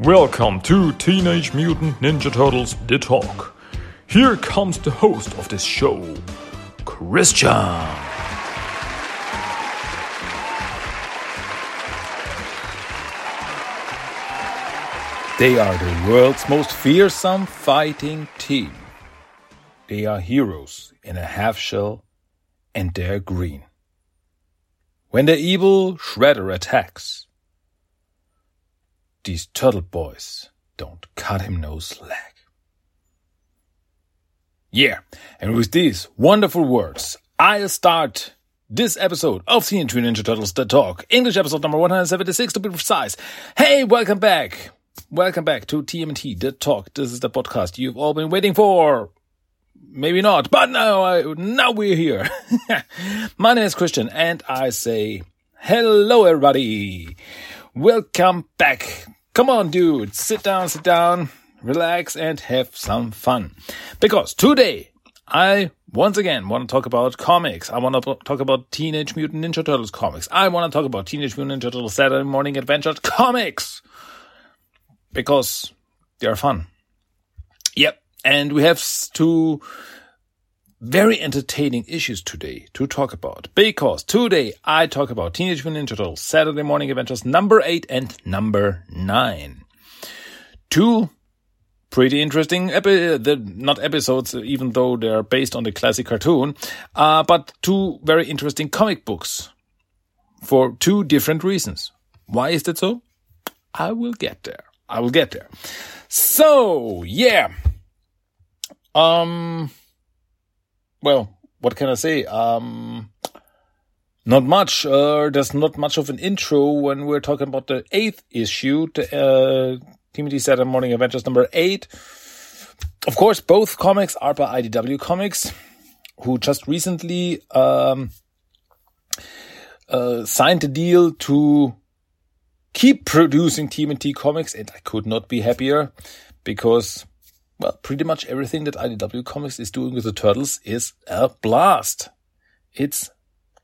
Welcome to Teenage Mutant Ninja Turtles The Talk. Here comes the host of this show, Christian. They are the world's most fearsome fighting team. They are heroes in a half shell and they're green. When the evil Shredder attacks, these turtle boys don't cut him no slack. Yeah, and with these wonderful words, I'll start this episode of Teenage Mutant Ninja Turtles The Talk, English episode number 176 to be precise. Hey, welcome back. Welcome back to TMT The Talk. This is the podcast you've all been waiting for. Maybe not, but now, I, now we're here. My name is Christian and I say hello everybody. Welcome back. Come on, dude. Sit down, sit down, relax and have some fun. Because today I once again want to talk about comics. I want to talk about Teenage Mutant Ninja Turtles comics. I want to talk about Teenage Mutant Ninja Turtles Saturday Morning Adventures comics. Because they are fun. Yep. And we have two very entertaining issues today to talk about. Because today I talk about Teenage Mutant Ninja Turtles Saturday Morning Adventures number 8 and number 9. Two pretty interesting epi- the, not episodes even though they're based on the classic cartoon uh, but two very interesting comic books for two different reasons. Why is that so? I will get there. I will get there. So yeah. Um well what can i say um not much uh, there's not much of an intro when we're talking about the eighth issue the, uh, TMT Saturday Morning Adventures number eight. Of course, both comics are by IDW Comics, who just recently um, uh, signed a deal to keep producing TMT comics, and I could not be happier because, well, pretty much everything that IDW Comics is doing with the Turtles is a blast. It's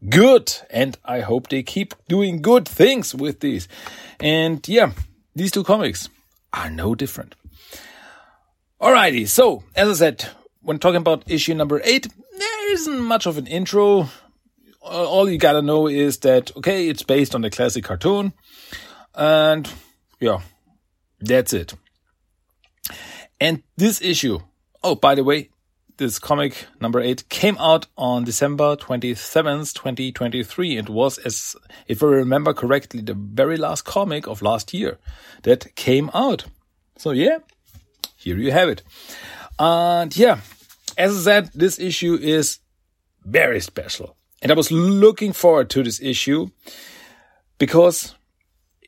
good, and I hope they keep doing good things with these. And yeah, these two comics are no different. Alrighty, so as I said, when talking about issue number eight, there isn't much of an intro. All you gotta know is that, okay, it's based on the classic cartoon. And yeah, that's it. And this issue, oh, by the way, this comic number eight came out on December 27th, 2023. It was, as if I remember correctly, the very last comic of last year that came out. So yeah, here you have it. And yeah, as I said, this issue is very special. And I was looking forward to this issue because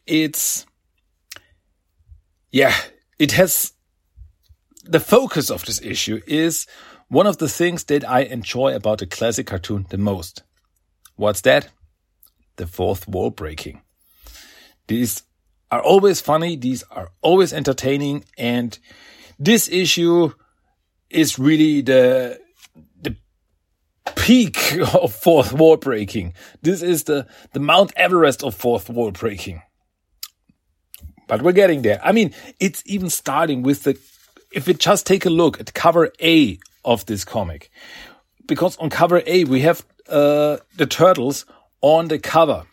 it's, yeah, it has, the focus of this issue is one of the things that I enjoy about the classic cartoon the most. What's that? The fourth wall breaking. These are always funny. These are always entertaining. And this issue is really the, the peak of fourth wall breaking. This is the, the Mount Everest of fourth wall breaking. But we're getting there. I mean, it's even starting with the, if we just take a look at cover A of this comic, because on cover A, we have, uh, the turtles on the cover.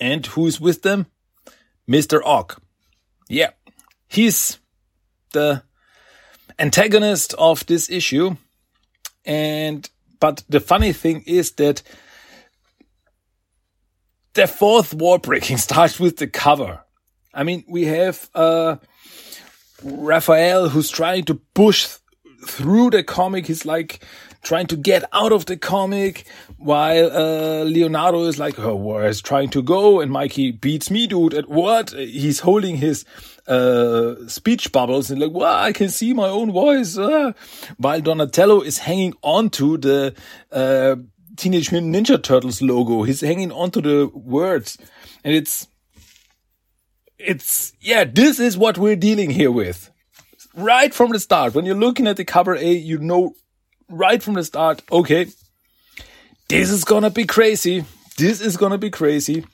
And who's with them? Mr. Ogg. Yeah, he's the antagonist of this issue. And, but the funny thing is that the fourth war breaking starts with the cover. I mean, we have, uh, Raphael who's trying to push th through the comic. He's like trying to get out of the comic while uh, Leonardo is like, oh, where's trying to go? And Mikey beats me, dude. At what? He's holding his uh, speech bubbles and like, well, I can see my own voice. Uh. While Donatello is hanging onto the uh, Teenage Mutant Ninja Turtles logo. He's hanging onto the words. And it's, it's, yeah, this is what we're dealing here with. Right from the start, when you're looking at the cover A, you know right from the start, okay, this is gonna be crazy. This is gonna be crazy.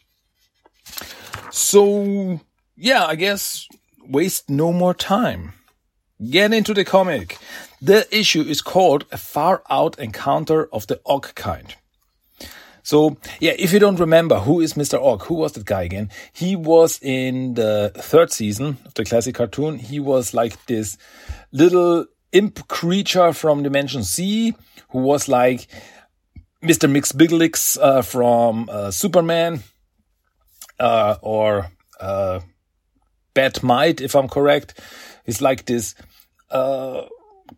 So, yeah, I guess waste no more time. Get into the comic. The issue is called A Far Out Encounter of the Og Kind. So, yeah, if you don't remember, who is Mr. Og? Who was that guy again? He was in the third season of the classic cartoon. He was like this little imp creature from Dimension C who was like Mr. Mxyzptlk uh, from uh, Superman uh, or uh, Bat-Mite, if I'm correct. He's like this uh,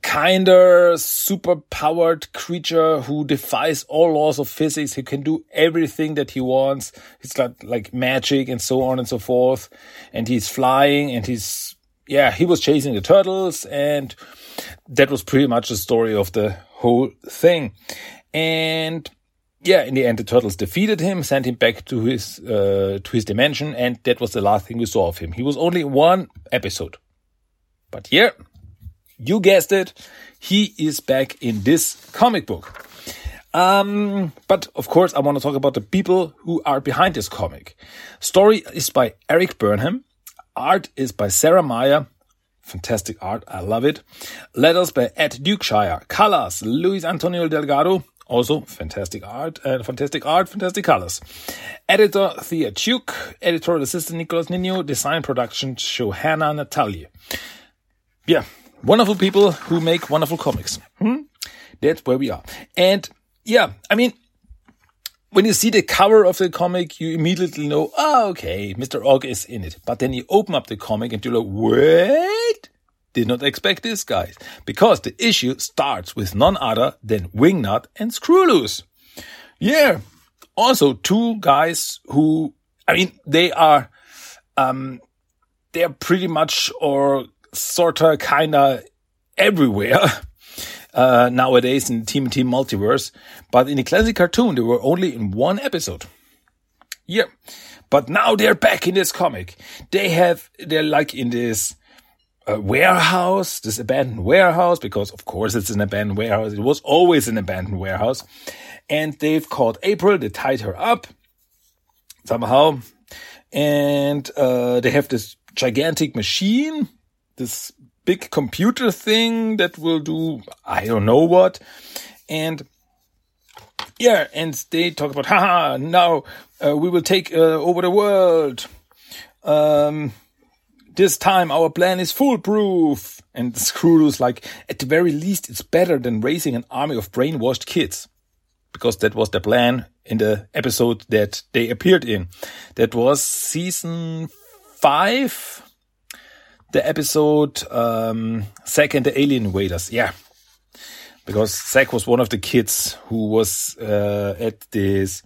kinder, super powered creature who defies all laws of physics. He can do everything that he wants. He's got like magic and so on and so forth. And he's flying and he's, yeah, he was chasing the turtles and that was pretty much the story of the whole thing. And yeah, in the end, the turtles defeated him, sent him back to his uh, to his dimension, and that was the last thing we saw of him. He was only one episode, but here, you guessed it, he is back in this comic book. Um, but of course, I want to talk about the people who are behind this comic. Story is by Eric Burnham. Art is by Sarah Myer. Fantastic art. I love it. Letters by Ed Dukeshire. Colors, Luis Antonio Delgado. Also, fantastic art, uh, fantastic art, fantastic colors. Editor Thea Tuke, editorial assistant Nicolas Nino, design production Johanna Natalie. Yeah, wonderful people who make wonderful comics. Hmm? That's where we are. And yeah, I mean, when you see the cover of the comic, you immediately know, oh, okay, Mr. Og is in it. But then you open up the comic and you're like, wait, did not expect this, guys. Because the issue starts with none other than Wingnut and Screwloose. Yeah. Also, two guys who, I mean, they are, um, they're pretty much or sorta kinda everywhere. Uh, nowadays in Team Team Multiverse, but in the classic cartoon, they were only in one episode. Yeah. But now they're back in this comic. They have, they're like in this, a warehouse, this abandoned warehouse, because of course it's an abandoned warehouse. It was always an abandoned warehouse. And they've called April, they tied her up somehow. And, uh, they have this gigantic machine, this big computer thing that will do, I don't know what. And, yeah, and they talk about, haha, now, uh, we will take, uh, over the world. Um, this time our plan is foolproof. And Screwloose like, at the very least, it's better than raising an army of brainwashed kids. Because that was the plan in the episode that they appeared in. That was season five. The episode, um, Zack and the Alien Invaders. Yeah. Because Zack was one of the kids who was, uh, at this,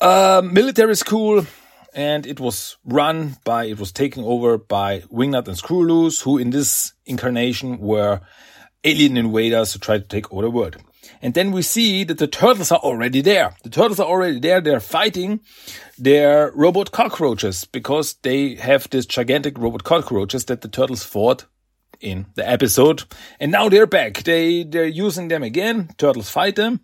uh, military school and it was run by, it was taken over by Wingnut and Screwloose, who in this incarnation were alien invaders who tried to take over the world. And then we see that the turtles are already there. The turtles are already there. They're fighting their robot cockroaches because they have this gigantic robot cockroaches that the turtles fought in the episode. And now they're back. They, they're using them again. Turtles fight them.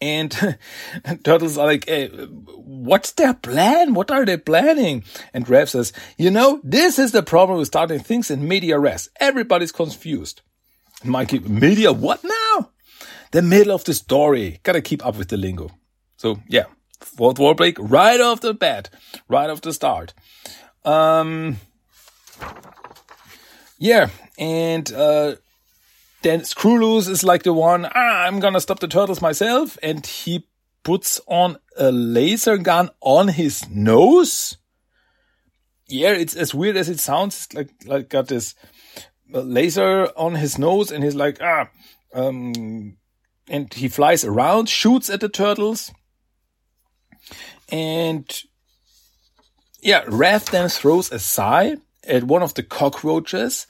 And turtles are like, hey, what's their plan? What are they planning? And Raph says, you know, this is the problem with starting things in media res. Everybody's confused. Mikey, media what now? The middle of the story. Gotta keep up with the lingo. So yeah, fourth wall break right off the bat, right off the start. Um, yeah, and, uh, then Screwloose is like the one, ah, I'm gonna stop the turtles myself. And he puts on a laser gun on his nose. Yeah, it's as weird as it sounds. It's like, like got this laser on his nose and he's like, ah, um, and he flies around, shoots at the turtles. And yeah, Raph then throws a sai at one of the cockroaches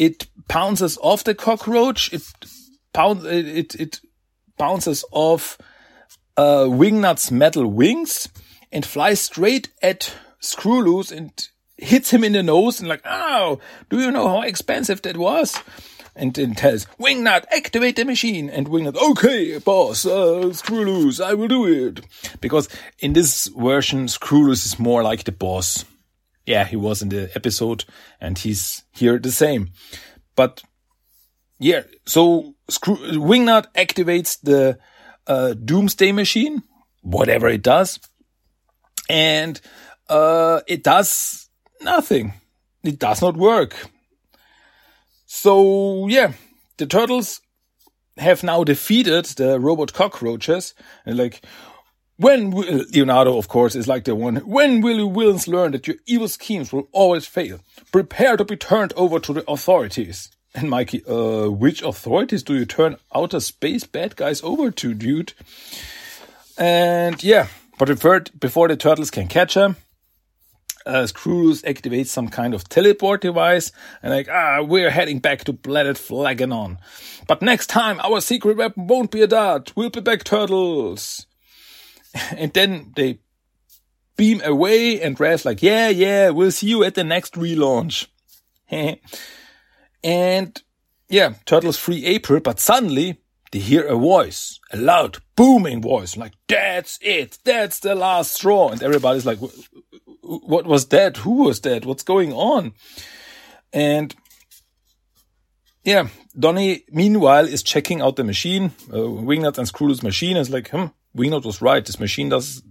it bounces off the cockroach. It it, it bounces off, uh, Wingnut's metal wings and flies straight at Screwloose and hits him in the nose and like, oh, do you know how expensive that was? And then tells Wingnut, activate the machine. And Wingnut, okay, boss, uh, Screwloose, I will do it. Because in this version, Screwloose is more like the boss yeah, he was in the episode and he's here the same. But yeah, so Screw Wingnut activates the uh, Doomsday machine, whatever it does, and uh, it does nothing. It does not work. So yeah, the turtles have now defeated the robot cockroaches and like when will, Leonardo, of course, is like the one. When will you villains learn that your evil schemes will always fail? Prepare to be turned over to the authorities. And Mikey, uh, which authorities do you turn outer space bad guys over to, dude? And yeah, but before the turtles can catch him, uh, Screws activates some kind of teleport device and like, ah, we're heading back to planet Flaganon. But next time, our secret weapon won't be a dart. We'll be back, turtles. And then they beam away and Raph's like, yeah, yeah, we'll see you at the next relaunch. and yeah, Turtles free April, but suddenly they hear a voice, a loud, booming voice, like, that's it, that's the last straw. And everybody's like, what was that? Who was that? What's going on? And yeah, Donnie, meanwhile, is checking out the machine, uh, Wingnut and Screw's machine. Is like, hmm, Wingnut was right. This machine does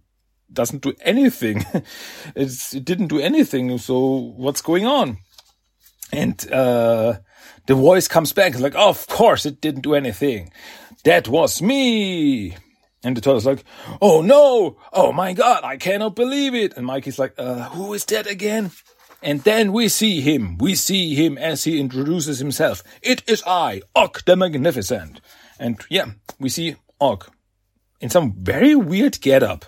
doesn't do anything. it's, it didn't do anything. So what's going on? And uh, the voice comes back. It's like, oh, of course, it didn't do anything. That was me. And the turtle's like, oh no, oh my god, I cannot believe it. And Mikey's like, uh, who is that again? And then we see him. We see him as he introduces himself. It is I, Og the Magnificent. And yeah, we see Og in some very weird getup.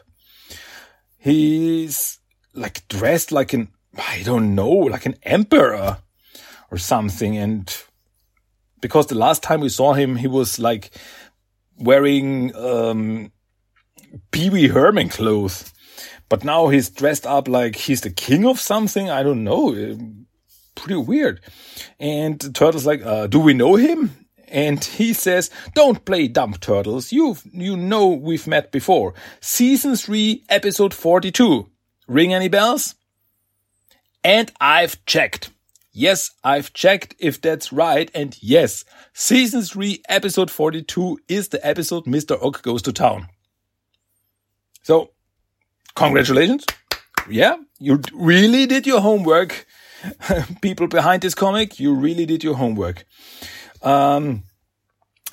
He's like dressed like an, I don't know, like an emperor or something. And because the last time we saw him, he was like wearing um, Pee Wee Herman clothes. But now he's dressed up like he's the king of something. I don't know. Uh, pretty weird. And turtle's like, uh, do we know him? And he says, don't play dumb turtles. You, you know we've met before. Season 3, episode 42. Ring any bells? And I've checked. Yes, I've checked if that's right. And yes, season 3, episode 42 is the episode Mr. Og goes to town. So, congratulations. Yeah, you really did your homework. People behind this comic, you really did your homework. Um,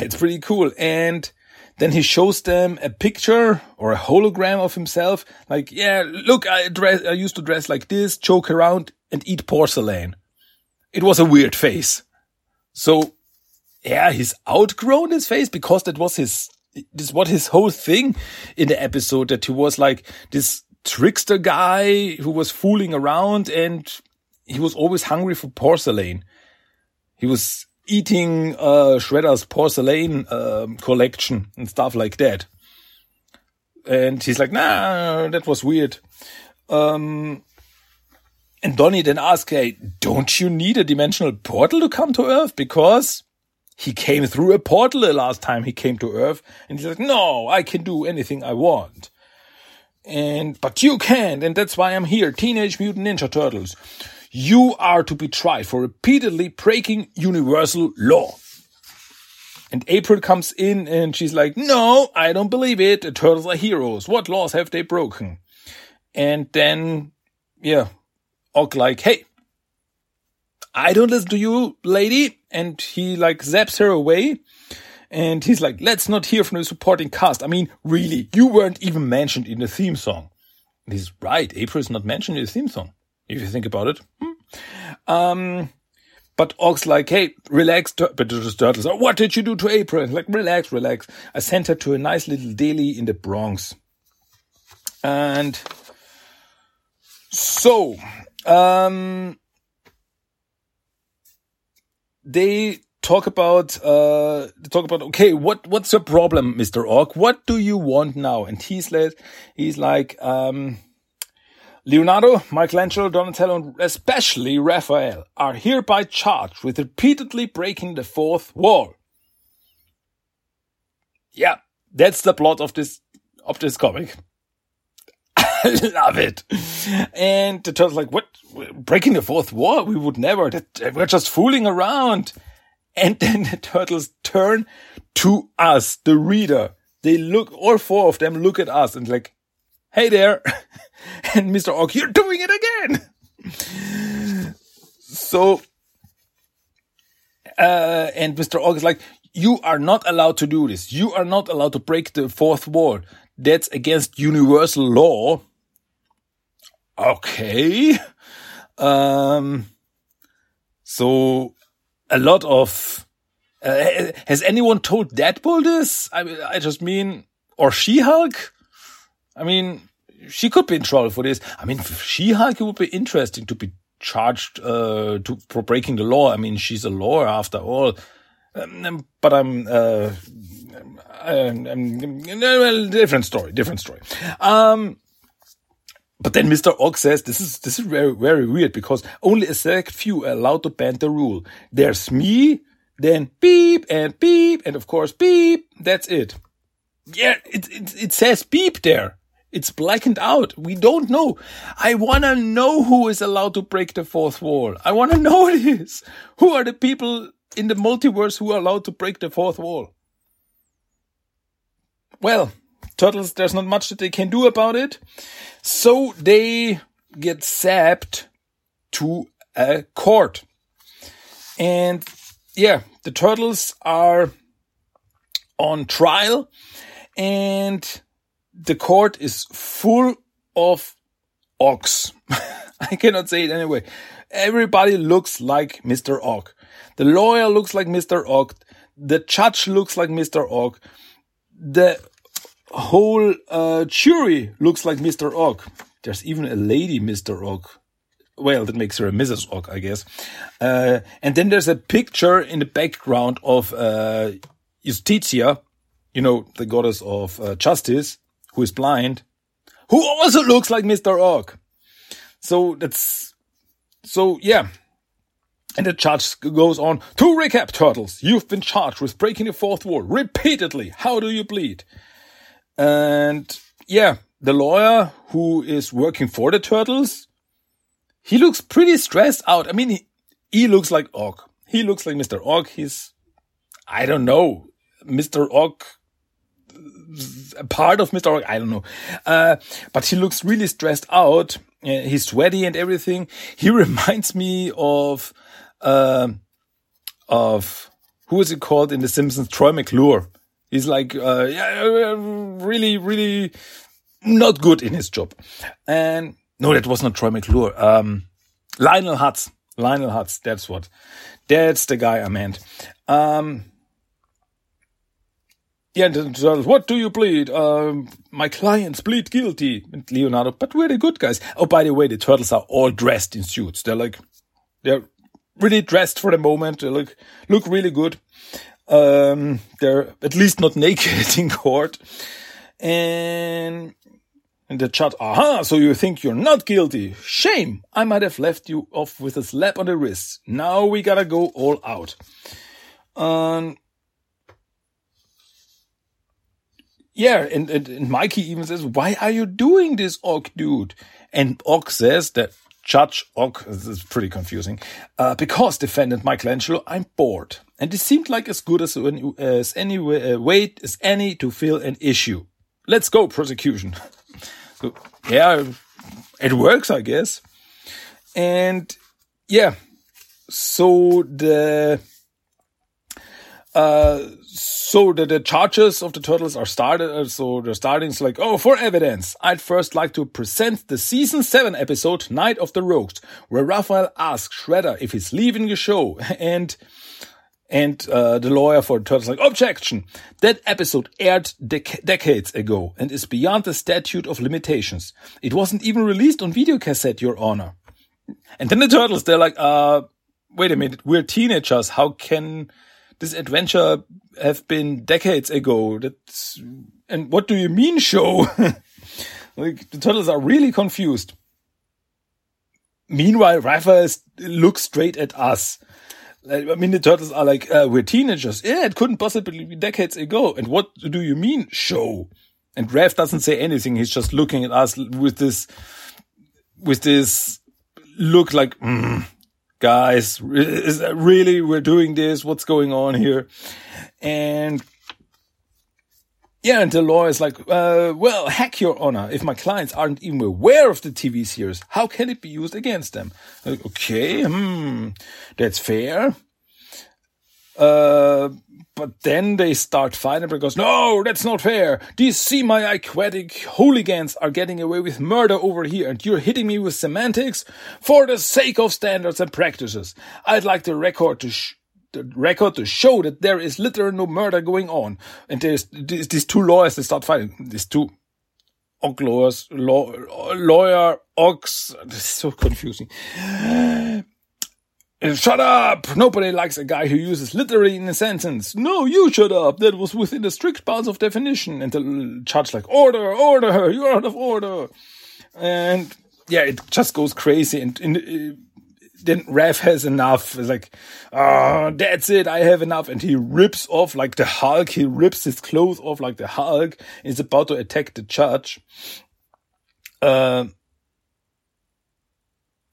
it's pretty cool. And then he shows them a picture or a hologram of himself. Like, yeah, look, I dress, I used to dress like this, choke around and eat porcelain it was a weird face. So, yeah, he's outgrown his face because that was his, this was his whole thing in the episode that he was like this trickster guy who was fooling around and he was always hungry for porcelain. He was eating uh, Shredder's porcelain um, collection and stuff like that. And he's like, nah, that was weird. Um, and Donnie then asks, hey, don't you need a dimensional portal to come to Earth? Because he came through a portal the last time he came to Earth. And he's like, no, I can do anything I want. And, but you can't. And that's why I'm here. Teenage Mutant Ninja Turtles. You are to be tried for repeatedly breaking universal law. And April comes in and she's like, no, I don't believe it. The turtles are heroes. What laws have they broken? And then, yeah, Og like, hey, I don't listen to you, lady. And he like zaps her away. And he's like, let's not hear from the supporting cast. I mean, really, you weren't even mentioned in the theme song. And he's right. April is not mentioned in the theme song. If you think about it. Hmm. Um, but Og's like, hey, relax, but the turtles. Oh, what did you do to April? Like, relax, relax. I sent her to a nice little deli in the Bronx. And so um, they talk about uh talk about okay what what's your problem mr Og what do you want now? And he's like he's like um leonardo michelangelo donatello and especially raphael are hereby charged with repeatedly breaking the fourth wall. Yeah that's the plot of this of this comic love it. And the turtle's like, what? Breaking the fourth wall? We would never. We're just fooling around. And then the turtles turn to us, the reader. They look, all four of them look at us and like, hey there. and Mr. Ogg, you're doing it again. so, uh, and Mr. Ogg is like, you are not allowed to do this. You are not allowed to break the fourth wall. That's against universal law. Okay. Um, so a lot of, uh, has anyone told Deadpool this? I mean, I just mean, or She-Hulk? I mean, she could be in trouble for this. I mean, She-Hulk, it would be interesting to be charged, uh, to, for breaking the law. I mean, she's a lawyer after all. Um, but I'm, uh, I'm, well, different story, different story. Um, but then Mr. Ogg says this is this is very very weird because only a select few are allowed to bend the rule. There's me, then beep and beep, and of course beep. That's it. Yeah, it it, it says beep there. It's blackened out. We don't know. I wanna know who is allowed to break the fourth wall. I wanna know this. Who are the people in the multiverse who are allowed to break the fourth wall? Well, turtles, there's not much that they can do about it. So they get zapped to a court. And yeah, the turtles are on trial and the court is full of Oggs. I cannot say it anyway. Everybody looks like Mr. Ogg. The lawyer looks like Mr. Ogg. The judge looks like Mr. Ogg. The whole uh, jury looks like Mr. Ogg. There's even a lady, Mr. Ogg. Well, that makes her a Mrs. Ogg, I guess. Uh, and then there's a picture in the background of uh, Justitia, you know, the goddess of uh, justice, who is blind, who also looks like Mr. Ogg. So that's, so yeah. And the judge goes on to recap, Turtles. You've been charged with breaking the fourth wall repeatedly. How do you bleed? And yeah, the lawyer who is working for the turtles, he looks pretty stressed out. I mean, he, he looks like Ogg. He looks like Mr. Ogg. He's, I don't know, Mr. A part of Mr. Ogg. I don't know. Uh, but he looks really stressed out. Uh, he's sweaty and everything. He reminds me of, uh, of, who is it called in The Simpsons? Troy McClure. He's like, uh, yeah, really, really not good in his job. And no, that was not Troy McClure. Um, Lionel Hutz. Lionel Hutz. That's what. That's the guy I meant. Um, yeah, what do you plead? Um, my clients plead guilty. Leonardo, but we're the good guys. Oh, by the way, the turtles are all dressed in suits. They're like, they're really dressed for the moment. They look, look really good. Um, they're at least not naked in court. And, in the chat, aha, so you think you're not guilty. Shame. I might have left you off with a slap on the wrist. Now we gotta go all out. Um, yeah, and, and, and Mikey even says, why are you doing this, Ogg dude? And Ogg says that Judge Ogg, this is pretty confusing, uh, because defendant Michelangelo, I'm bored. And it seemed like as good as, as any way, uh, wait as any to fill an issue. Let's go, prosecution. yeah, it works, I guess. And yeah, so the, uh, so the, the charges of the turtles are started. Uh, so the starting is like, oh, for evidence, I'd first like to present the season seven episode, Night of the Rogues, where Raphael asks Shredder if he's leaving the show, and and uh, the lawyer for the turtles like, objection. That episode aired dec decades ago and is beyond the statute of limitations. It wasn't even released on videocassette, Your Honor. And then the turtles, they're like, uh, wait a minute, we're teenagers. How can this adventure have been decades ago. That's, and what do you mean show? like the turtles are really confused. Meanwhile, Raphael looks straight at us. I mean, the turtles are like, uh, we're teenagers. Yeah, it couldn't possibly be decades ago. And what do you mean show? And Raph doesn't say anything. He's just looking at us with this, with this look like, mm, guys, really we're doing this? What's going on here? And yeah, and the lawyer is like, uh, well, heck, your honor. If my clients aren't even aware of the TV series, how can it be used against them? Like, okay, hmm, that's fair. Uh, but then they start fighting because, no, that's not fair. These semi-aquatic hooligans are getting away with murder over here and you're hitting me with semantics for the sake of standards and practices. I'd like the record to the record to show that there is literally no murder going on. And there's these two lawyers that start fighting. These two og lawyers, law, lawyer ox. This is so confusing. Shut up! Nobody likes a guy who uses literally in a sentence. No, you shut up. That was within the strict bounds of definition. And the judge like, order, order, you're out of order. And yeah, it just goes crazy. And, and then Raph has enough. It's like, ah, oh, that's it. I have enough. And he rips off like the Hulk. He rips his clothes off like the Hulk. Is about to attack the judge. Uh,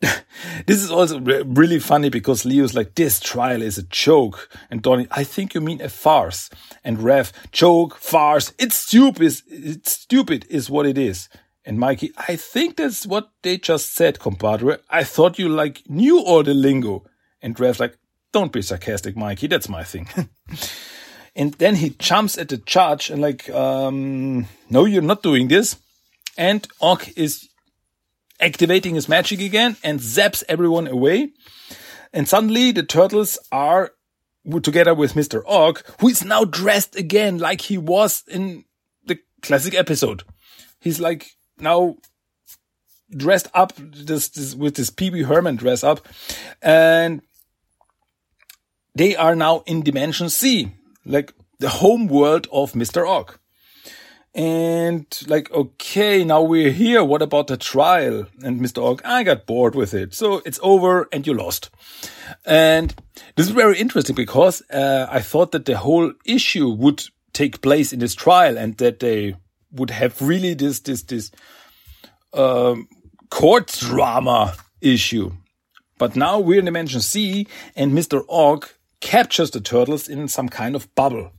this is also really funny because Leo's like, this trial is a joke. And Donnie, I think you mean a farce. And Raph, joke, farce. It's stupid. It's stupid is what it is. And Mikey, I think that's what they just said, compadre. I thought you like knew all the lingo. And Raph's like, don't be sarcastic, Mikey. That's my thing. and then he jumps at the judge and like, um, no, you're not doing this. And Og is activating his magic again and zaps everyone away. And suddenly the turtles are together with Mr. Og, who is now dressed again like he was in the classic episode. He's like now dressed up this, this with this Pee Wee Herman dress up, and they are now in Dimension C, like the home world of Mr. Og. And like, okay, now we're here. What about the trial? And Mr. Og, I got bored with it. So it's over and you lost. And this is very interesting because uh, I thought that the whole issue would take place in this trial and that they would have really this this this um, court drama issue. But now we're in Dimension C, and Mr. Og captures the turtles in some kind of bubble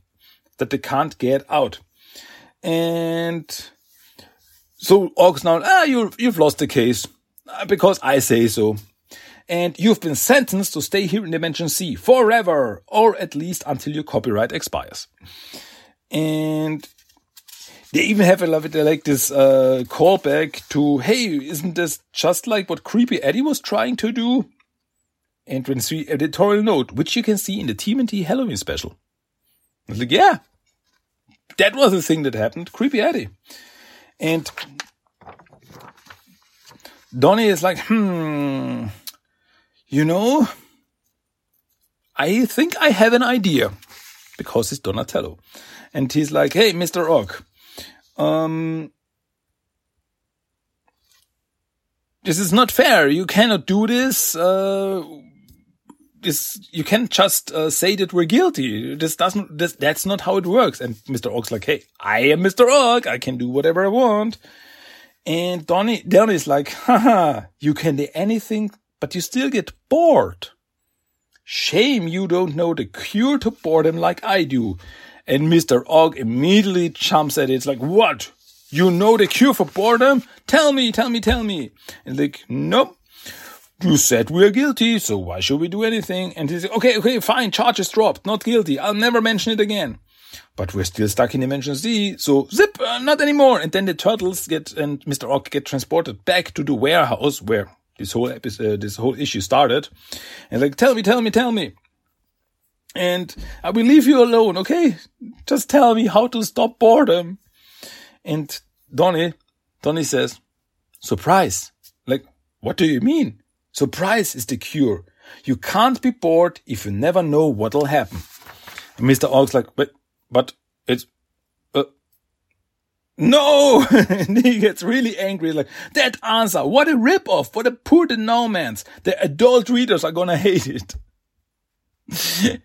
that they can't get out. And so Og's now, ah, you, you've lost the case uh, because I say so. And you've been sentenced to stay here in Dimension C forever, or at least until your copyright expires. And they even have a, little bit like this uh, callback to, hey, isn't this just like what Creepy Eddie was trying to do? Entrance editorial note, which you can see in the TMNT Halloween special. I was like, yeah, that was the thing that happened. Creepy Eddie. And Donnie is like, hmm, you know, I think I have an idea because it's Donatello. And he's like, hey, Mr. Og, um, this is not fair. You cannot do this. Uh, this you can't just uh, say that we're guilty. This doesn't. This, that's not how it works. And Mr. Og's like, hey, I am Mr. Og. I can do whatever I want. And Donnie, Donnie's like, haha, you can do anything, but you still get bored. Shame you don't know the cure to boredom like I do. And Mr. Og immediately jumps at it. It's like, what? You know the cure for boredom? Tell me, tell me, tell me. And like, nope. You said we're guilty, so why should we do anything? And he's like, okay, okay, fine, charges dropped, not guilty. I'll never mention it again. But we're still stuck in Dimension C, so zip, uh, not anymore. And then the turtles get, and Mr. Og get transported back to the warehouse where this whole episode, uh, this whole issue started. And like, tell me, tell me, tell me and I will leave you alone, okay? Just tell me how to stop boredom. And Donnie, Donnie says, surprise. Like, what do you mean? Surprise is the cure. You can't be bored if you never know what'll happen. And Mr. Og's like, but, but it's, uh, no! and he gets really angry, like, that answer, what a ripoff, what a poor denouement. The adult readers are gonna hate it.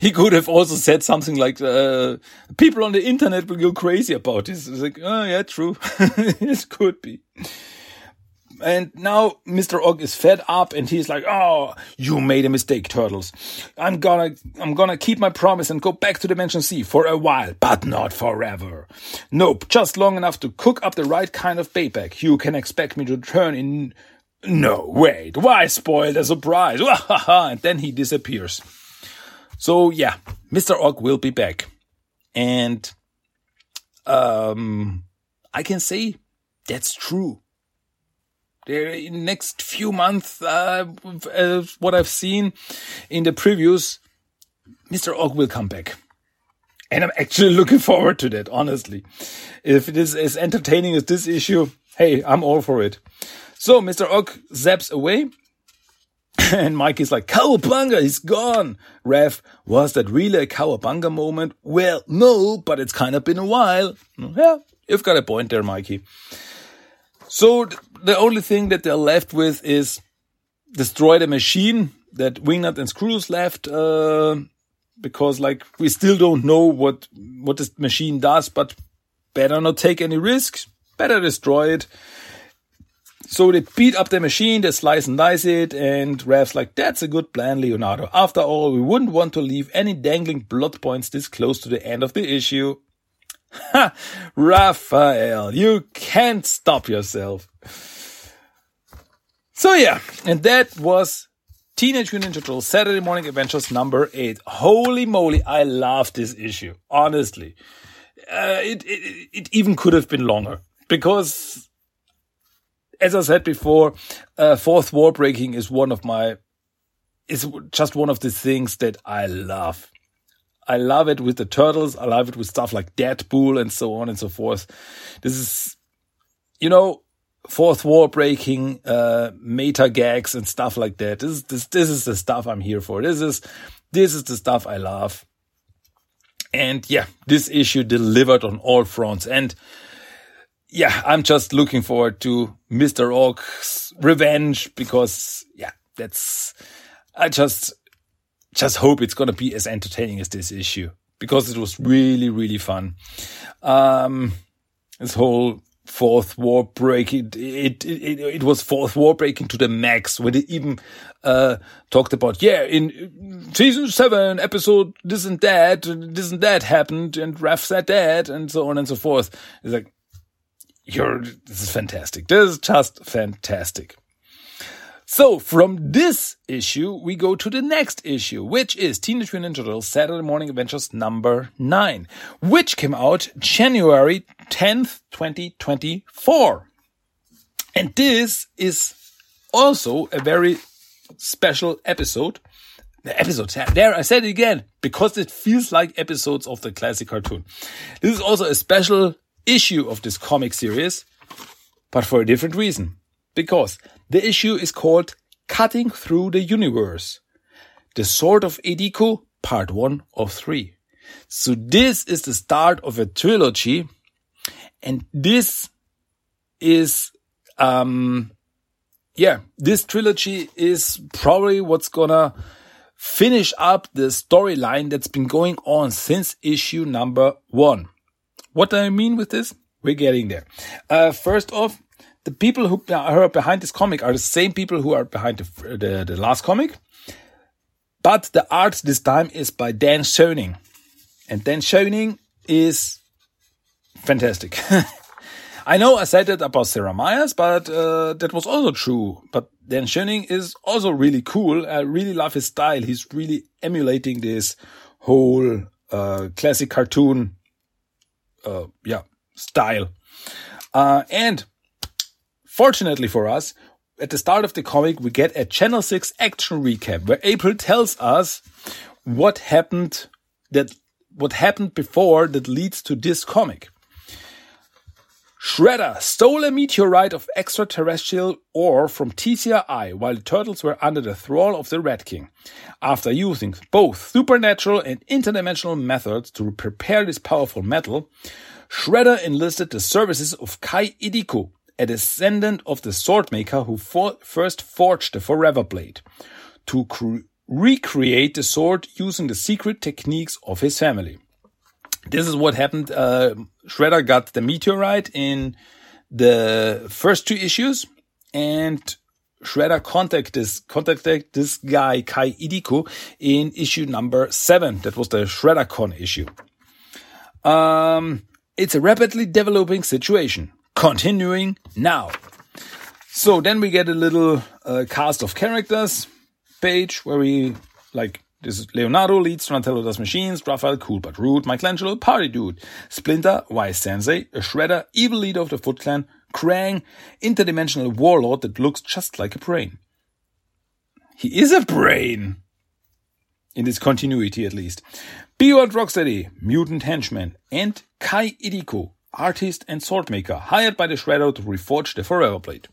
he could have also said something like, uh, people on the internet will go crazy about this. It's like, oh yeah, true. it could be. And now Mr. Ogg is fed up and he's like, Oh, you made a mistake, Turtles. I'm gonna, I'm gonna keep my promise and go back to Dimension C for a while, but not forever. Nope, just long enough to cook up the right kind of payback. You can expect me to return in, no, wait, why spoil the surprise? and then he disappears. So yeah, Mr. Ogg will be back. And, um, I can say that's true next few months, uh, uh, what I've seen in the previews, Mr. Ogg will come back. And I'm actually looking forward to that, honestly. If it is as entertaining as this issue, hey, I'm all for it. So Mr. Ogg zaps away. And Mike is like, Cowabunga, he's gone. Raph, was that really a Cowabunga moment? Well, no, but it's kind of been a while. Yeah, you've got a point there, Mikey. So the only thing that they're left with is destroy the machine that Wingnut and Screws left, uh, because like we still don't know what what this machine does, but better not take any risks. Better destroy it. So they beat up the machine, they slice and dice it, and Raph's like, that's a good plan, Leonardo. After all, we wouldn't want to leave any dangling blood points this close to the end of the issue. Ha! Raphael, you can't stop yourself. So yeah, and that was Teenage Mutant Ninja Turtles Saturday Morning Adventures number eight. Holy moly, I love this issue. Honestly, uh, it, it it even could have been longer because, as I said before, uh, fourth wall breaking is one of my is just one of the things that I love. I love it with the turtles. I love it with stuff like Deadpool and so on and so forth. This is, you know, fourth wall breaking, uh, meta gags and stuff like that. This is, this, this is the stuff I'm here for. This is, this is the stuff I love. And yeah, this issue delivered on all fronts. And yeah, I'm just looking forward to Mr. Ogg's revenge because yeah, that's, I just, just hope it's to be as entertaining as this issue because it was really, really fun. Um, this whole fourth war break. It, it, it, it, was fourth war breaking to the max when they even, uh, talked about, yeah, in season seven, episode this and that, this and that happened and Raph said that and so on and so forth. It's like, you're, this is fantastic. This is just fantastic. So from this issue, we go to the next issue, which is Teenage Mutant Ninja Turtles Saturday Morning Adventures number 9, which came out January 10th, 2024. And this is also a very special episode. The episode, there I said it again, because it feels like episodes of the classic cartoon. This is also a special issue of this comic series, but for a different reason. Because the issue is called Cutting Through the Universe. The Sword of Ediko, part one of three. So this is the start of a trilogy. And this is, um, yeah, this trilogy is probably what's gonna finish up the storyline that's been going on since issue number one. What do I mean with this? We're getting there. Uh, first off, the people who are behind this comic are the same people who are behind the, the, the last comic. But the art this time is by Dan Schoening. And Dan Schoening is fantastic. I know I said that about Sarah Myers, but uh, that was also true. But Dan Schoening is also really cool. I really love his style. He's really emulating this whole uh, classic cartoon, uh, yeah, style. Uh, and Fortunately for us, at the start of the comic, we get a Channel 6 action recap where April tells us what happened that what happened before that leads to this comic. Shredder stole a meteorite of extraterrestrial ore from TCRI while the turtles were under the thrall of the Red King. After using both supernatural and interdimensional methods to prepare this powerful metal, Shredder enlisted the services of Kai Ediko, a descendant of the swordmaker who for first forged the Forever Blade, to, cre recreate the sword using the secret techniques of his family. This is what happened. Uh, Shredder got the meteorite in the first two issues and Shredder contacted this, contacted this guy, Kai Ediko, in issue number seven. That was the ShredderCon issue. Um, it's a rapidly developing situation. Continuing now. So then we get a little uh, cast of characters page where we like this is Leonardo leads Donatello does machines, Raphael cool but rude, Michelangelo party dude, Splinter wise sensei, a shredder, evil leader of the Foot Clan, Krang, interdimensional warlord that looks just like a brain. He is a brain! In this continuity at least. Bio Rocksteady, mutant henchman, and Kai Ediko, artist and swordmaker, hired by the Shredder to reforge the Forever Blade.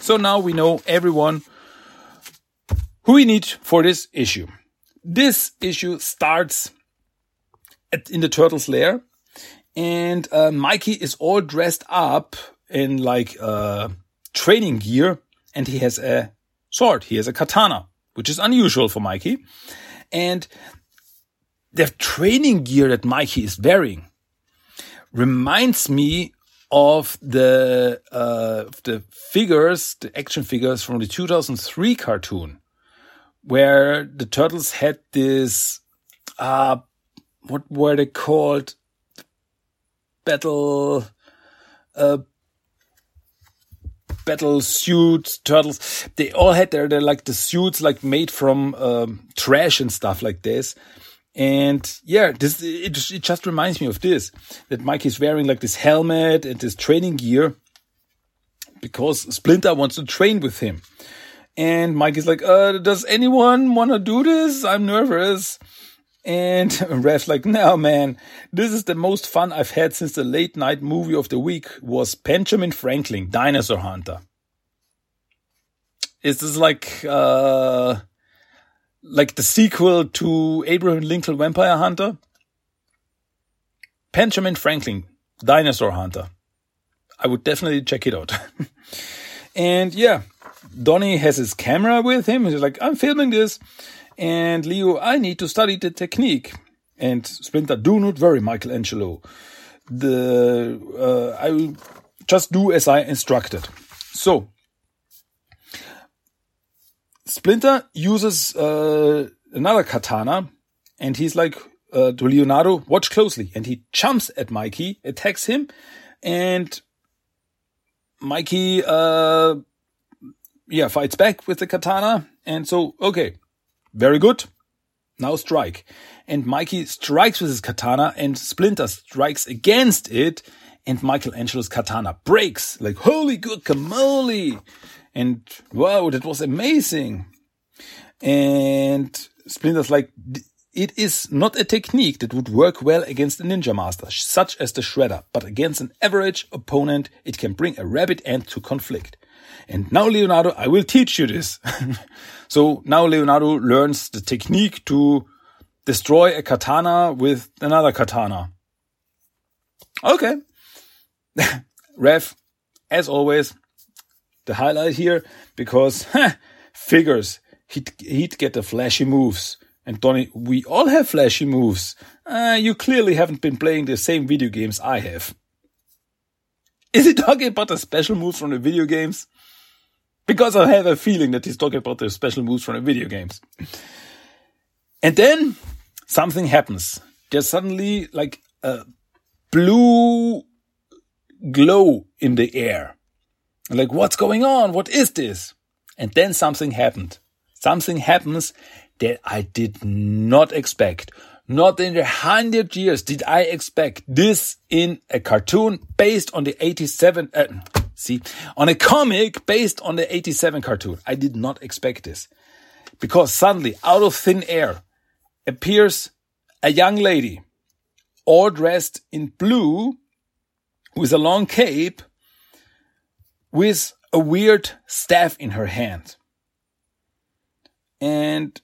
So now we know everyone who we need for this issue. This issue starts at, in the turtle's lair, and uh, Mikey is all dressed up in like uh, training gear, and he has a sword. He has a katana, which is unusual for Mikey. And the training gear that Mikey is wearing reminds me of the uh, the figures, the action figures from the 2003 cartoon where the turtles had this, uh, what were they called? Battle, uh, battle suits, turtles. They all had their, they're like the suits like made from, um, trash and stuff like this. And yeah, this, it, it just reminds me of this, that Mike is wearing like this helmet and this training gear because Splinter wants to train with him. And Mike is like, uh, does anyone want to do this? I'm nervous. And Raph's like, no, man, this is the most fun I've had since the late night movie of the week was Benjamin Franklin, Dinosaur Hunter. Is this like, uh, like the sequel to Abraham Lincoln Vampire Hunter? Benjamin Franklin, Dinosaur Hunter. I would definitely check it out. and yeah, Donnie has his camera with him. He's like, I'm filming this. And Leo, I need to study the technique. And Splinter, do not worry, Michelangelo. The, uh, I will just do as I instructed. So, Splinter uses, uh, another katana and he's like, uh, to Leonardo, watch closely. And he jumps at Mikey, attacks him, and Mikey, uh, yeah, fights back with the katana. And so, okay, very good. Now strike. And Mikey strikes with his katana and Splinter strikes against it. And Michelangelo's katana breaks like, holy good guacamole. And wow, that was amazing. And Splinter's like, it is not a technique that would work well against a ninja master, such as the Shredder, but against an average opponent, it can bring a rapid end to conflict. And now, Leonardo, I will teach you this. so now Leonardo learns the technique to destroy a katana with another katana. Okay. Raph, as always, the highlight here because figures he'd, he'd get the flashy moves. And Donny, we all have flashy moves. Uh, you clearly haven't been playing the same video games I have. Is he talking about the special moves from the video games? Because I have a feeling that he's talking about the special moves from the video games. And then something happens. There's suddenly like a blue glow in the air. Like, what's going on? What is this? And then something happened. Something happens that I did not expect. Not in a hundred years did I expect this in a cartoon based on the 87, uh, See, on a comic based on the 87 cartoon, I did not expect this. Because suddenly, out of thin air, appears a young lady, all dressed in blue, with a long cape, with a weird staff in her hand. And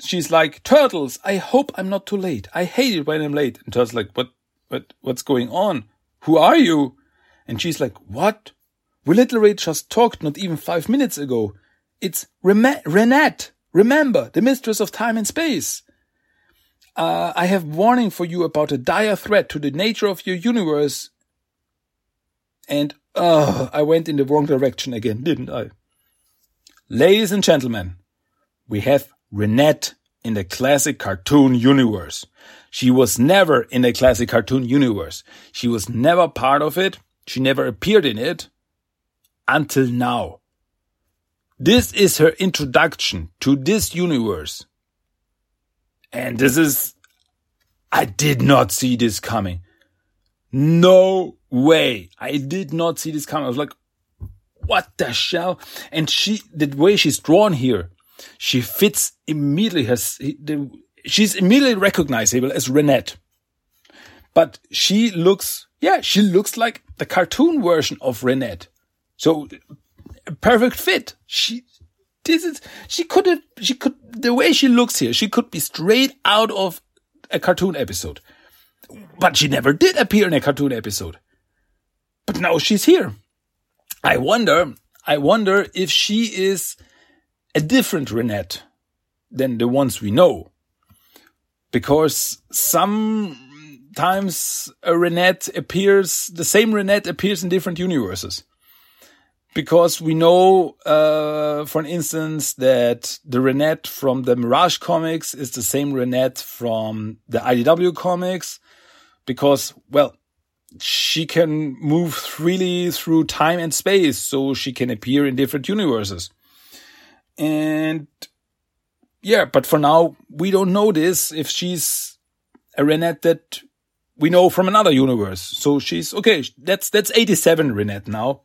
she's like, Turtles, I hope I'm not too late. I hate it when I'm late. And Turtles like, what, what, what's going on? Who are you? And she's like, what? We literally just talked not even five minutes ago. It's Renet. Remember, the mistress of time and space. Uh, I have warning for you about a dire threat to the nature of your universe. And, oh, I went in the wrong direction again, didn't I? Ladies and gentlemen, we have Renet in the classic cartoon universe. She was never in the classic cartoon universe. She was never part of it. She never appeared in it until now. This is her introduction to this universe. And this is, I did not see this coming. No way. I did not see this coming. I was like, what the shell? And she, the way she's drawn here, she fits immediately. Has she's immediately recognizable as Renet, but she looks, yeah, she looks like the cartoon version of Renet. So perfect fit. She this is she could have she could the way she looks here, she could be straight out of a cartoon episode. But she never did appear in a cartoon episode. But now she's here. I wonder I wonder if she is a different Renet than the ones we know. Because sometimes a Renet appears, the same Renet appears in different universes because we know, uh, for instance, that the Renet from the Mirage comics is the same Renet from the IDW comics, because, well, she can move freely through time and space, so she can appear in different universes. And yeah, but for now, we don't know this if she's a Renet that we know from another universe. So she's okay. That's that's 87 Renet now.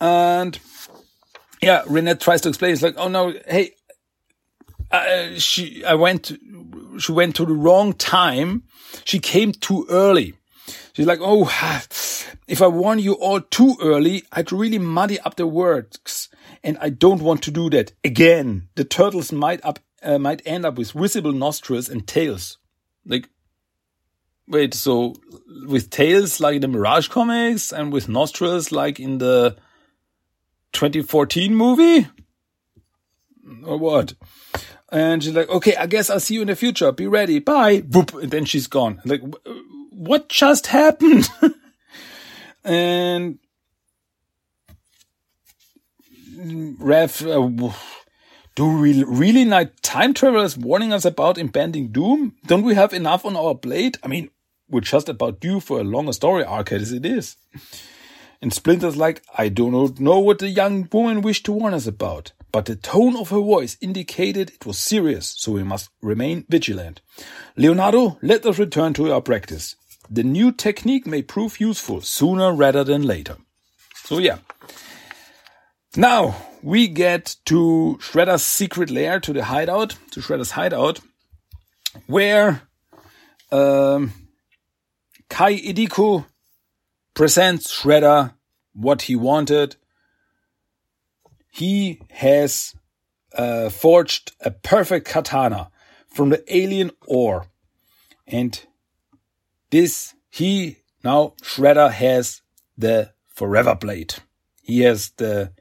And yeah, Renet tries to explain. It's like, oh no, hey, uh, she, I went, she went to the wrong time. She came too early. She's like, oh, if I warn you all too early, I'd really muddy up the words. And I don't want to do that. Again, the turtles might up, uh, might end up with visible nostrils and tails. Like, wait, so with tails like in the Mirage comics and with nostrils like in the 2014 movie? Or what? And she's like, okay, I guess I'll see you in the future. Be ready. Bye. Boop. And then she's gone. Like, what just happened? and Raph, uh, do we really need time travelers warning us about impending doom? Don't we have enough on our plate? I mean, we're just about due for a longer story arc as it is. And Splinter's like, I do not know what the young woman wished to warn us about, but the tone of her voice indicated it was serious, so we must remain vigilant. Leonardo, let us return to our practice. The new technique may prove useful sooner rather than later. So yeah. Now we get to Shredder's secret lair, to the hideout, to Shredder's hideout, where um, Kai Ediko presents Shredder what he wanted. He has uh, forged a perfect katana from the alien ore. And this, he now, Shredder has the Forever Blade. He has the,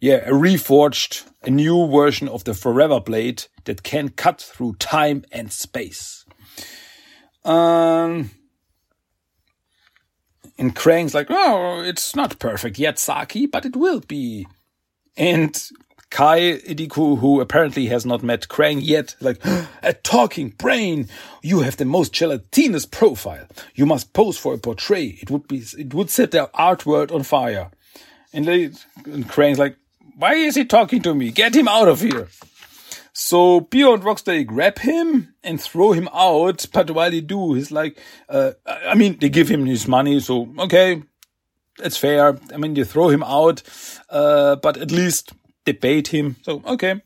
yeah, a reforged, a new version of the Forever Blade that can cut through time and space. Um, and Krang's like, oh, it's not perfect yet, Saki, but it will be. And Kai Ediko, who apparently has not met Krang yet, like, a talking brain. You have the most gelatinous profile. You must pose for a portrait. It would be, it would set their art world on fire. And, they, and Krang's like, why is he talking to me? Get him out of here. So Bio and Rocksteady grab him and throw him out, but while they do, he's like, uh, I mean, they give him his money, so okay, it's fair. I mean, you throw him out, uh, but at least bait him, so okay.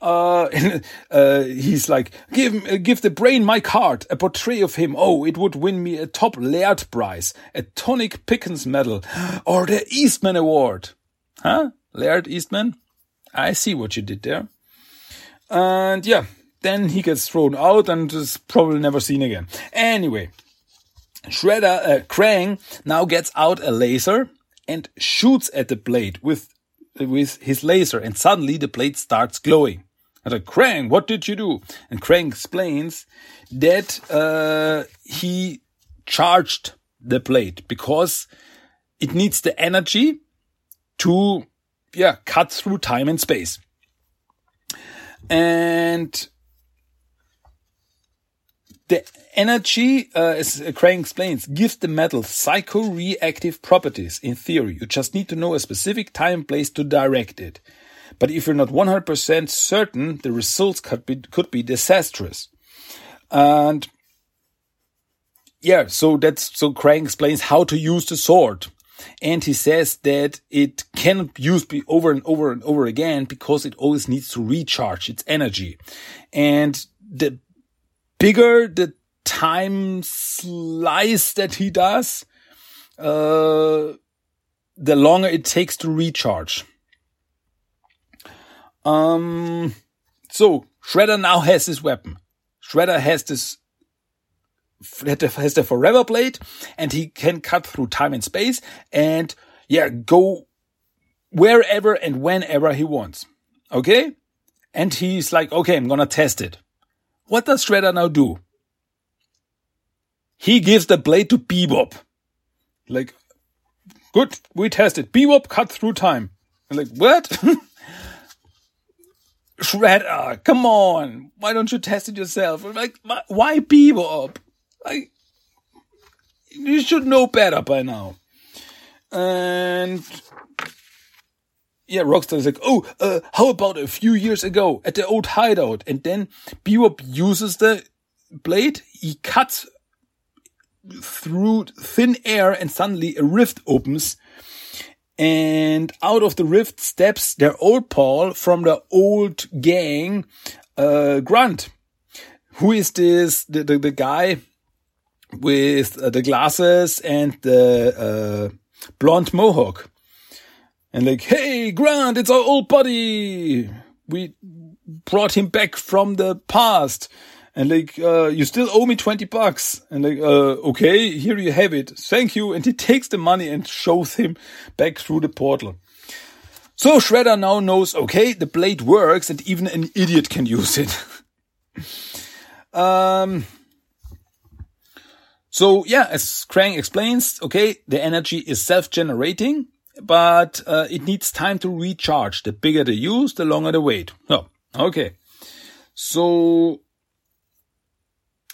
Uh, uh, he's like, give, give the brain my card, a portrait of him. Oh, it would win me a top Laird prize, a Tonic Pickens medal, or the Eastman Award. Huh? Laird Eastman? I see what you did there. And yeah, then he gets thrown out and is probably never seen again. Anyway, Shredder, uh, Krang now gets out a laser and shoots at the blade with, with his laser and suddenly the plate starts glowing. And like, Krang, what did you do? And Krang explains that uh, he charged the plate because it needs the energy to yeah cut through time and space. And the energy, uh, as Krang explains, gives the metal psycho-reactive properties in theory. You just need to know a specific time place to direct it. But if you're not 100% certain, the results could be, could be disastrous. And yeah, so that's, so Krang explains how to use the sword. And he says that it cannot be used over and over and over again because it always needs to recharge its energy. And the bigger the time slice that he does, uh, the longer it takes to recharge. Um, so Shredder now has this weapon. Shredder has this has the forever blade and he can cut through time and space and yeah, go wherever and whenever he wants. Okay? And he's like, okay, I'm gonna test it. What does Shredder now do? He gives the blade to Bebop. Like, good, we tested. Bebop cut through time. I'm like, what? Shredder, come on. Why don't you test it yourself? I'm like, why Bebop? Like, you should know better by now. And yeah, Rockstar is like, oh, uh, how about a few years ago at the old hideout? And then Bebop uses the blade, he cuts through thin air and suddenly a rift opens and out of the rift steps their old Paul from the old gang, uh, Grunt. Who is this? The, the, the guy with uh, the glasses and the, uh, blonde mohawk. And like, hey, Grant, it's our old buddy. We brought him back from the past. And like uh, you still owe me 20 bucks. And like uh, okay here you have it. Thank you. And he takes the money and shows him back through the portal. So shredder now knows okay the blade works and even an idiot can use it. Um so yeah as krang explains okay the energy is self-generating but uh, it needs time to recharge the bigger the use the longer the wait oh okay so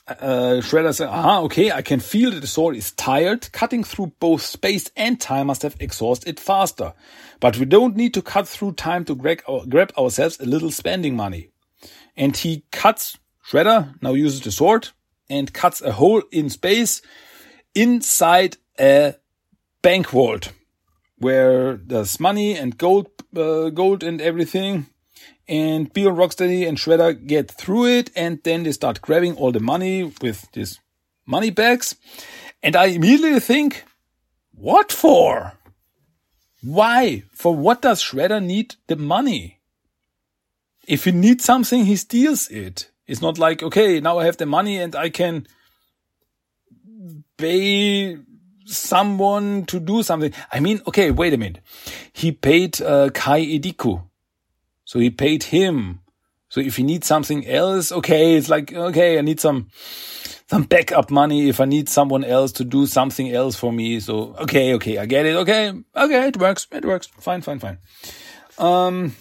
uh, Shredder said, ah, okay, I can feel that the sword is tired. Cutting through both space and time must have exhausted it faster. But we don't need to cut through time to grab, our, grab ourselves a little spending money. And he cuts, Shredder now uses the sword and cuts a hole in space inside a bank vault where there's money and gold, uh, gold and everything and Bill Rocksteady and Shredder get through it and then they start grabbing all the money with these money bags. And I immediately think, what for? Why? For what does Shredder need the money? If he needs something, he steals it. It's not like, okay, now I have the money and I can pay someone to do something. I mean, okay, wait a minute. He paid uh, Kai Ediko so he paid him. So if he needs something else, okay, it's like, okay, I need some, some backup money if I need someone else to do something else for me. So, okay, okay, I get it. Okay. Okay. It works. It works. Fine, fine, fine. Um,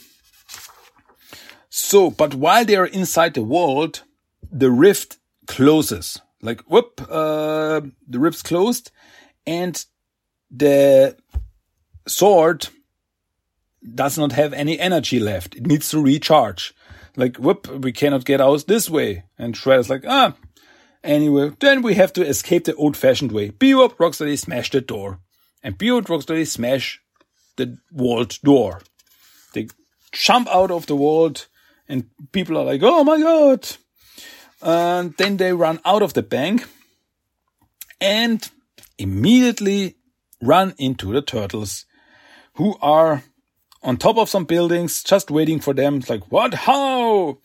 so, but while they are inside the world, the rift closes. Like, whoop, uh, the rift's closed and the sword does not have any energy left. It needs to recharge. Like, whoop, we cannot get out this way. And Shredder's like, ah. Anyway, then we have to escape the old fashioned way. Bebop Rocksteady smash the door. And Bebop Rocksteady smash the vault door. They jump out of the vault and people are like, oh my god. And then they run out of the bank and immediately run into the turtles who are on top of some buildings, just waiting for them. It's like, what? How?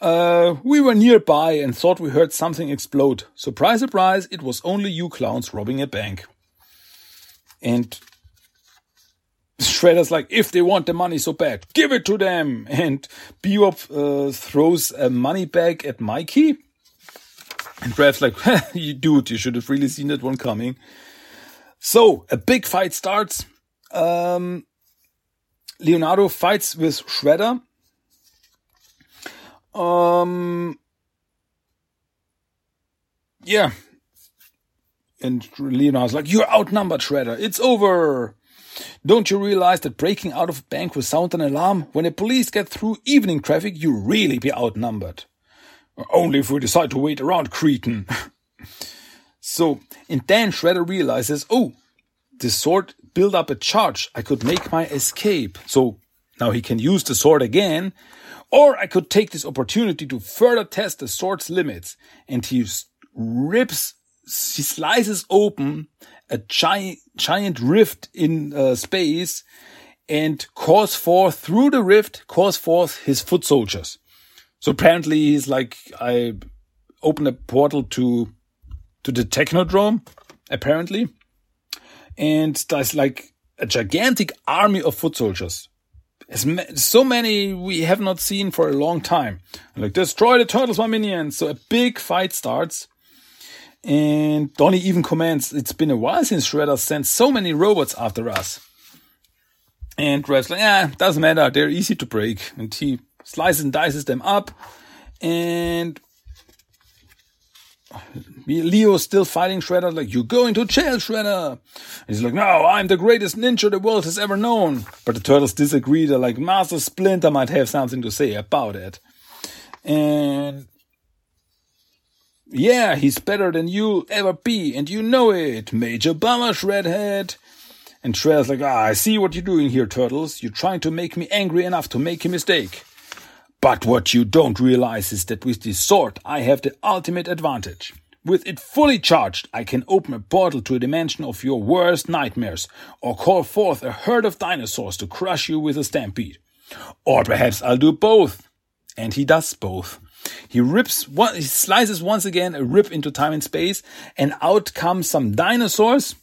Uh, we were nearby and thought we heard something explode. Surprise, surprise, it was only you clowns robbing a bank. And Shredder's like, if they want the money so bad, give it to them. And Bebop uh, throws a money bag at Mikey. And Raph's like, you dude, you should have really seen that one coming. So a big fight starts. Um, Leonardo fights with Shredder. Um, yeah. And Leonardo's like, you're outnumbered, Shredder. It's over. Don't you realize that breaking out of a bank will sound an alarm? When the police get through evening traffic, you really be outnumbered. Only if we decide to wait around, cretin. so, and then Shredder realizes, oh, this sword built up a charge. I could make my escape. So now he can use the sword again. Or I could take this opportunity to further test the sword's limits. And he rips, he slices open a giant, giant rift in uh, space and calls forth through the rift, calls forth his foot soldiers. So apparently he's like, I open a portal to, to the Technodrome, apparently. And there's like a gigantic army of foot soldiers. as So many we have not seen for a long time. Like, destroy the turtles, my minions. So a big fight starts. And Donnie even comments, it's been a while since Shredder sent so many robots after us. And Raph's like, yeah, doesn't matter, they're easy to break. And he slices and dices them up. And Leo's still fighting Shredder, like, you're going to jail, Shredder. And he's like, no, I'm the greatest ninja the world has ever known. But the turtles disagree. They're like, Master Splinter might have something to say about it. And yeah, he's better than you'll ever be, and you know it. Major Bummer, Shredhead. And Shredder's like, ah, I see what you're doing here, Turtles. You're trying to make me angry enough to make a mistake. But what you don't realize is that with this sword, I have the ultimate advantage. With it fully charged, I can open a portal to a dimension of your worst nightmares, or call forth a herd of dinosaurs to crush you with a stampede. Or perhaps I'll do both. And he does both. He rips one, he slices once again a rip into time and space, and out come some dinosaurs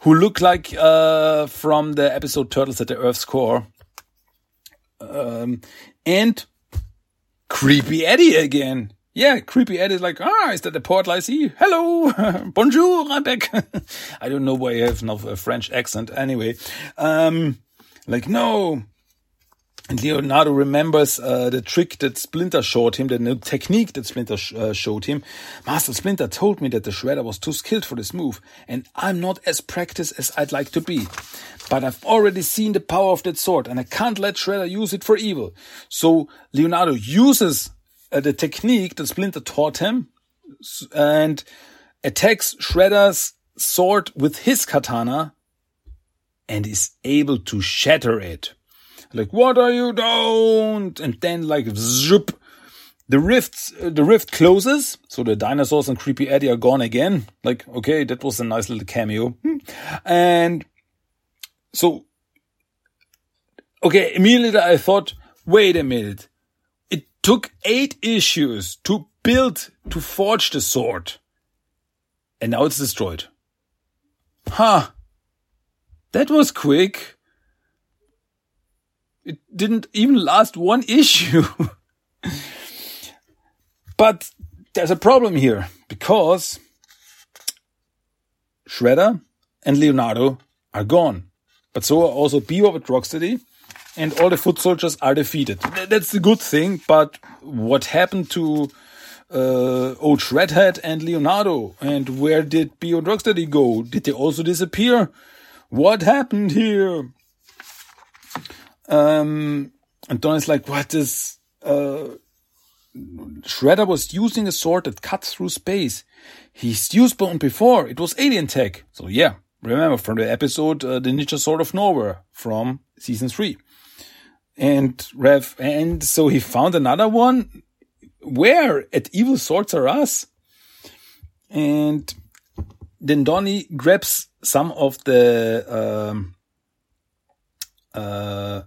who look like uh, from the episode Turtles at the Earth's Core. Um, and Creepy Eddie again. Yeah, Creepy Eddie is like, ah, is that the portal I see? Hello, bonjour, I'm back. I don't know why I have no French accent. Anyway, um, like, no, and Leonardo remembers uh, the trick that Splinter showed him, the new technique that Splinter sh uh, showed him. Master Splinter told me that the Shredder was too skilled for this move, and I'm not as practiced as I'd like to be. But I've already seen the power of that sword, and I can't let Shredder use it for evil. So Leonardo uses uh, the technique that Splinter taught him and attacks Shredder's sword with his katana and is able to shatter it like, what are you don't? And then like, zoop, the rift, the rift closes. So the dinosaurs and Creepy Eddie are gone again. Like, okay, that was a nice little cameo. Hmm. And so, okay, immediately I thought, wait a minute. It took eight issues to build, to forge the sword. And now it's destroyed. Huh. That was quick. It didn't even last one issue. but there's a problem here because Shredder and Leonardo are gone. But so are also Bebop at Rocksteady and all the foot soldiers are defeated. That's the good thing, but what happened to uh, old Shredhead and Leonardo? And where did Bebop Rocksteady go? Did they also disappear? What happened here? Um, and Donnie's like, what is, uh, Shredder was using a sword that cuts through space. He's used one before. It was alien tech. So yeah, remember from the episode, uh, the Ninja Sword of Nowhere from season three. And Raph, and so he found another one. Where? At Evil Swords Are Us. And then Donnie grabs some of the, um, uh,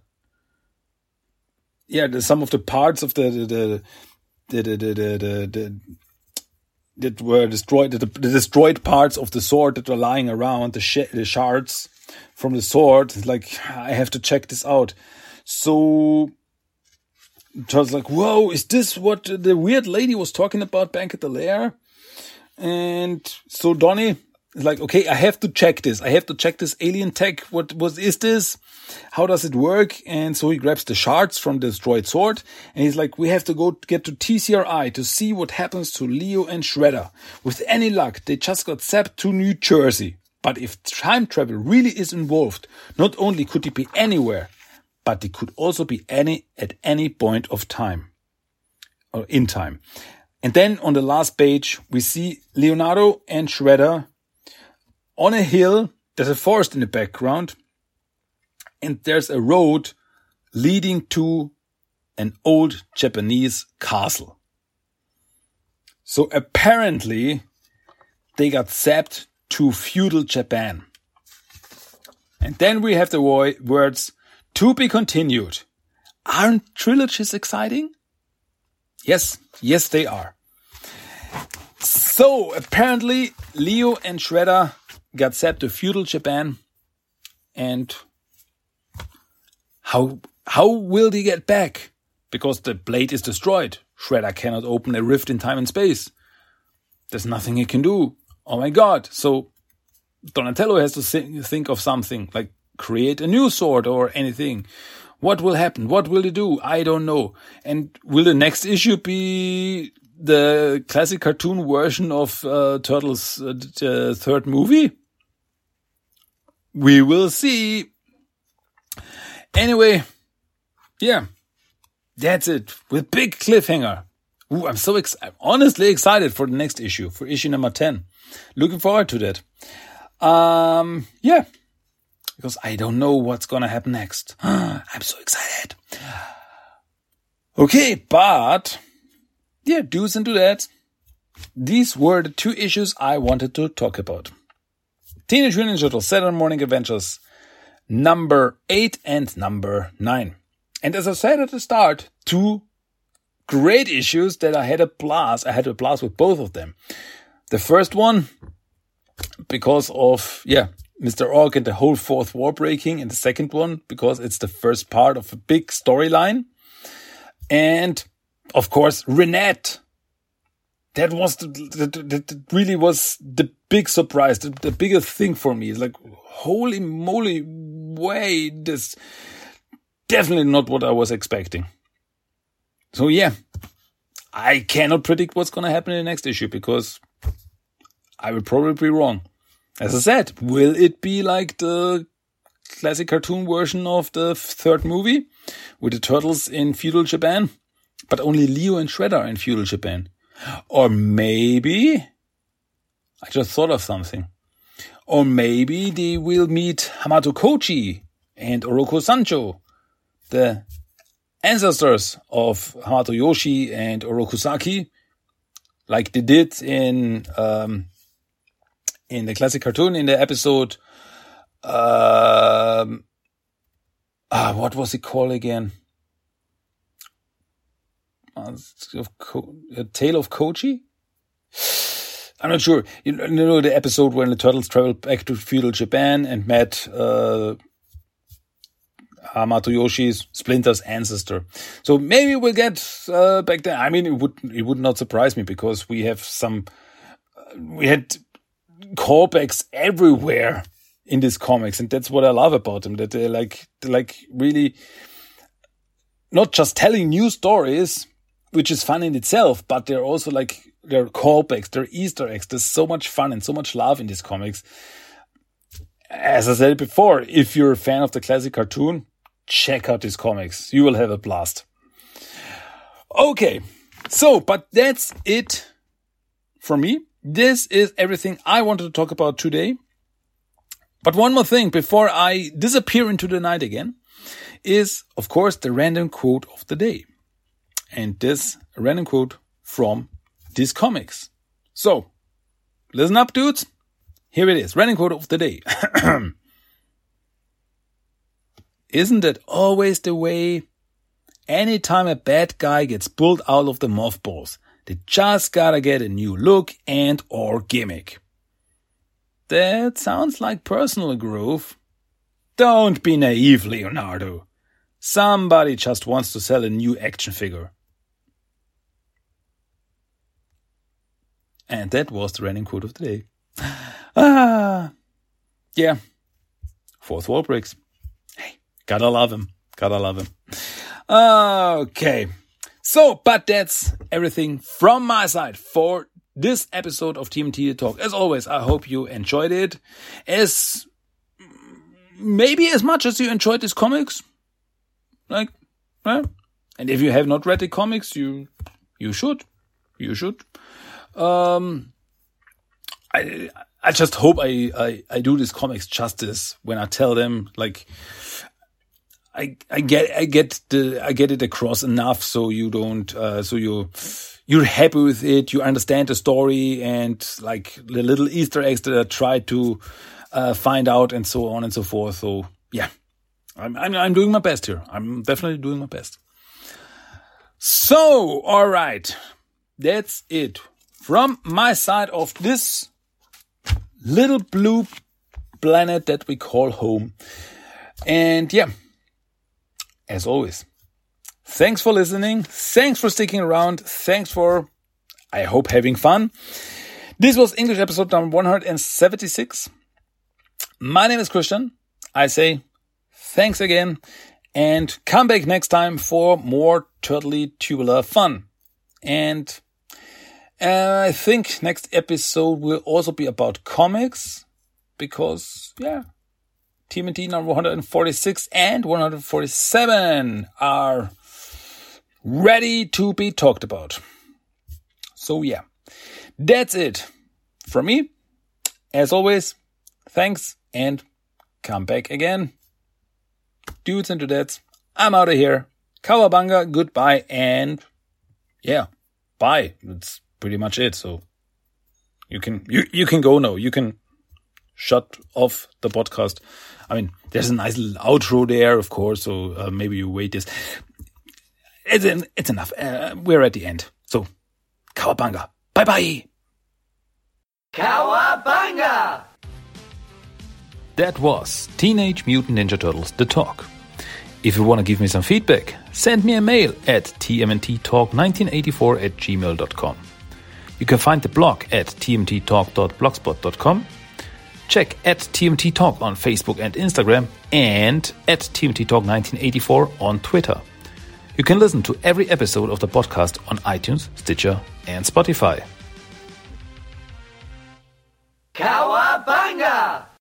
yeah, the, some of the parts of the the the the the, the, the, the that were destroyed, the, the, destroyed parts of the sword that were lying around, the, sh the shards, from the sword. Like, I have to check this out. So Charles like, whoa, is this what the weird lady was talking about back at the lair? And so Donnie is like, okay, I have to check this. I have to check this alien tech. What was is this? How does it work? And so he grabs the shards from the destroyed sword and he's like, we have to go get to TCRI to see what happens to Leo and Shredder. With any luck, they just got zapped to New Jersey. But if time travel really is involved, not only could it be anywhere, but it could also be any at any point of time or in time. And then on the last page, we see Leonardo and Shredder on a hill. There's a forest in the background and there's a road leading to an old Japanese castle. So apparently they got zapped to feudal Japan. And then we have the words to be continued. Aren't trilogies exciting? Yes, yes, they are. So apparently Leo and Shredder got zapped to feudal Japan and how, how will they get back? Because the blade is destroyed. Shredder cannot open a rift in time and space. There's nothing he can do. Oh my god. So Donatello has to think of something like create a new sword or anything. What will happen? What will he do? I don't know. And will the next issue be the classic cartoon version of uh, Turtles' uh, third movie? We will see. Anyway, yeah, that's it with big cliffhanger. Ooh, I'm so ex- I'm honestly excited for the next issue, for issue number 10. Looking forward to that. Um, yeah, because I don't know what's gonna happen next. I'm so excited. Okay, but yeah, do's and do that. These were the two issues I wanted to talk about. Teenage Mutant Ninja Turtles Saturday Morning Adventures number eight and number nine. And as I said at the start, two great issues that I had a blast. I had a blast with both of them. The first one, because of, yeah, Mr. Orc and the whole fourth war breaking. And the second one, because it's the first part of a big storyline. And of course, Renet. That was the, that really was the big surprise, the, the biggest thing for me. Like, holy moly, way, this definitely not what I was expecting. So yeah, I cannot predict what's going to happen in the next issue because I will probably be wrong. As I said, will it be like the classic cartoon version of the third movie with the turtles in feudal Japan, but only Leo and Shredder in feudal Japan? Or maybe I just thought of something. Or maybe they will meet Hamato Koji and Oroku Sancho, the ancestors of Hamato Yoshi and Oroku Saki, like they did in um, in the classic cartoon in the episode. Um, ah, what was it called again? Uh, Tale of Koji. I'm not sure. You know the episode when the turtles traveled back to feudal Japan and met uh, Yoshi's Splinter's ancestor. So maybe we'll get uh, back there. I mean, it would it would not surprise me because we have some. Uh, we had callbacks everywhere in these comics, and that's what I love about them. That they're like they're like really not just telling new stories, which is fun in itself, but they're also like they're callbacks, they're Easter eggs. There's so much fun and so much love in these comics. As I said before, if you're a fan of the classic cartoon, check out these comics. You will have a blast. Okay, so but that's it for me. This is everything I wanted to talk about today. But one more thing before I disappear into the night again is, of course, the random quote of the day. And this random quote from these comics. So, listen up, dudes. Here it is. Random quote of the day. Isn't that always the way? Anytime a bad guy gets pulled out of the mothballs, they just gotta get a new look and or gimmick. That sounds like personal growth. Don't be naive, Leonardo. Somebody just wants to sell a new action figure. And that was the random quote of the day. Ah, yeah. Fourth wall breaks. Hey, gotta love him. Gotta love him. Okay. So, but that's everything from my side for this episode of TMT Talk. As always, I hope you enjoyed it as maybe as much as you enjoyed these comics. Like, yeah. And if you have not read the comics, you you should. You should. Um I I just hope I, I, I do these comics justice when I tell them like I I get I get the I get it across enough so you don't uh, so you you're happy with it you understand the story and like the little Easter eggs that I try to uh, find out and so on and so forth. So yeah, I'm I'm I'm doing my best here. I'm definitely doing my best. So all right, that's it from my side of this little blue planet that we call home. And yeah, as always, thanks for listening. Thanks for sticking around. Thanks for, I hope, having fun. This was English episode number 176. My name is Christian. I say thanks again and come back next time for more turtly tubular fun. And uh, I think next episode will also be about comics because, yeah, TMNT number 146 and 147 are ready to be talked about. So, yeah, that's it from me. As always, thanks and come back again. Dudes and dudettes, I'm out of here. Cowabunga, goodbye, and yeah, bye. That's pretty much it. So you can you you can go now. You can shut off the podcast. I mean, there's a nice little outro there, of course. So uh, maybe you wait this. It's en it's enough. Uh, we're at the end. So, Cowabunga. Bye bye. Cowabunga. That was Teenage Mutant Ninja Turtles The Talk. If you want to give me some feedback, send me a mail at tmnttalk1984 at gmail.com. You can find the blog at tmttalk.blogspot.com. Check at TMT Talk on Facebook and Instagram and at TMT Talk 1984 on Twitter. You can listen to every episode of the podcast on iTunes, Stitcher, and Spotify. Cowabunga!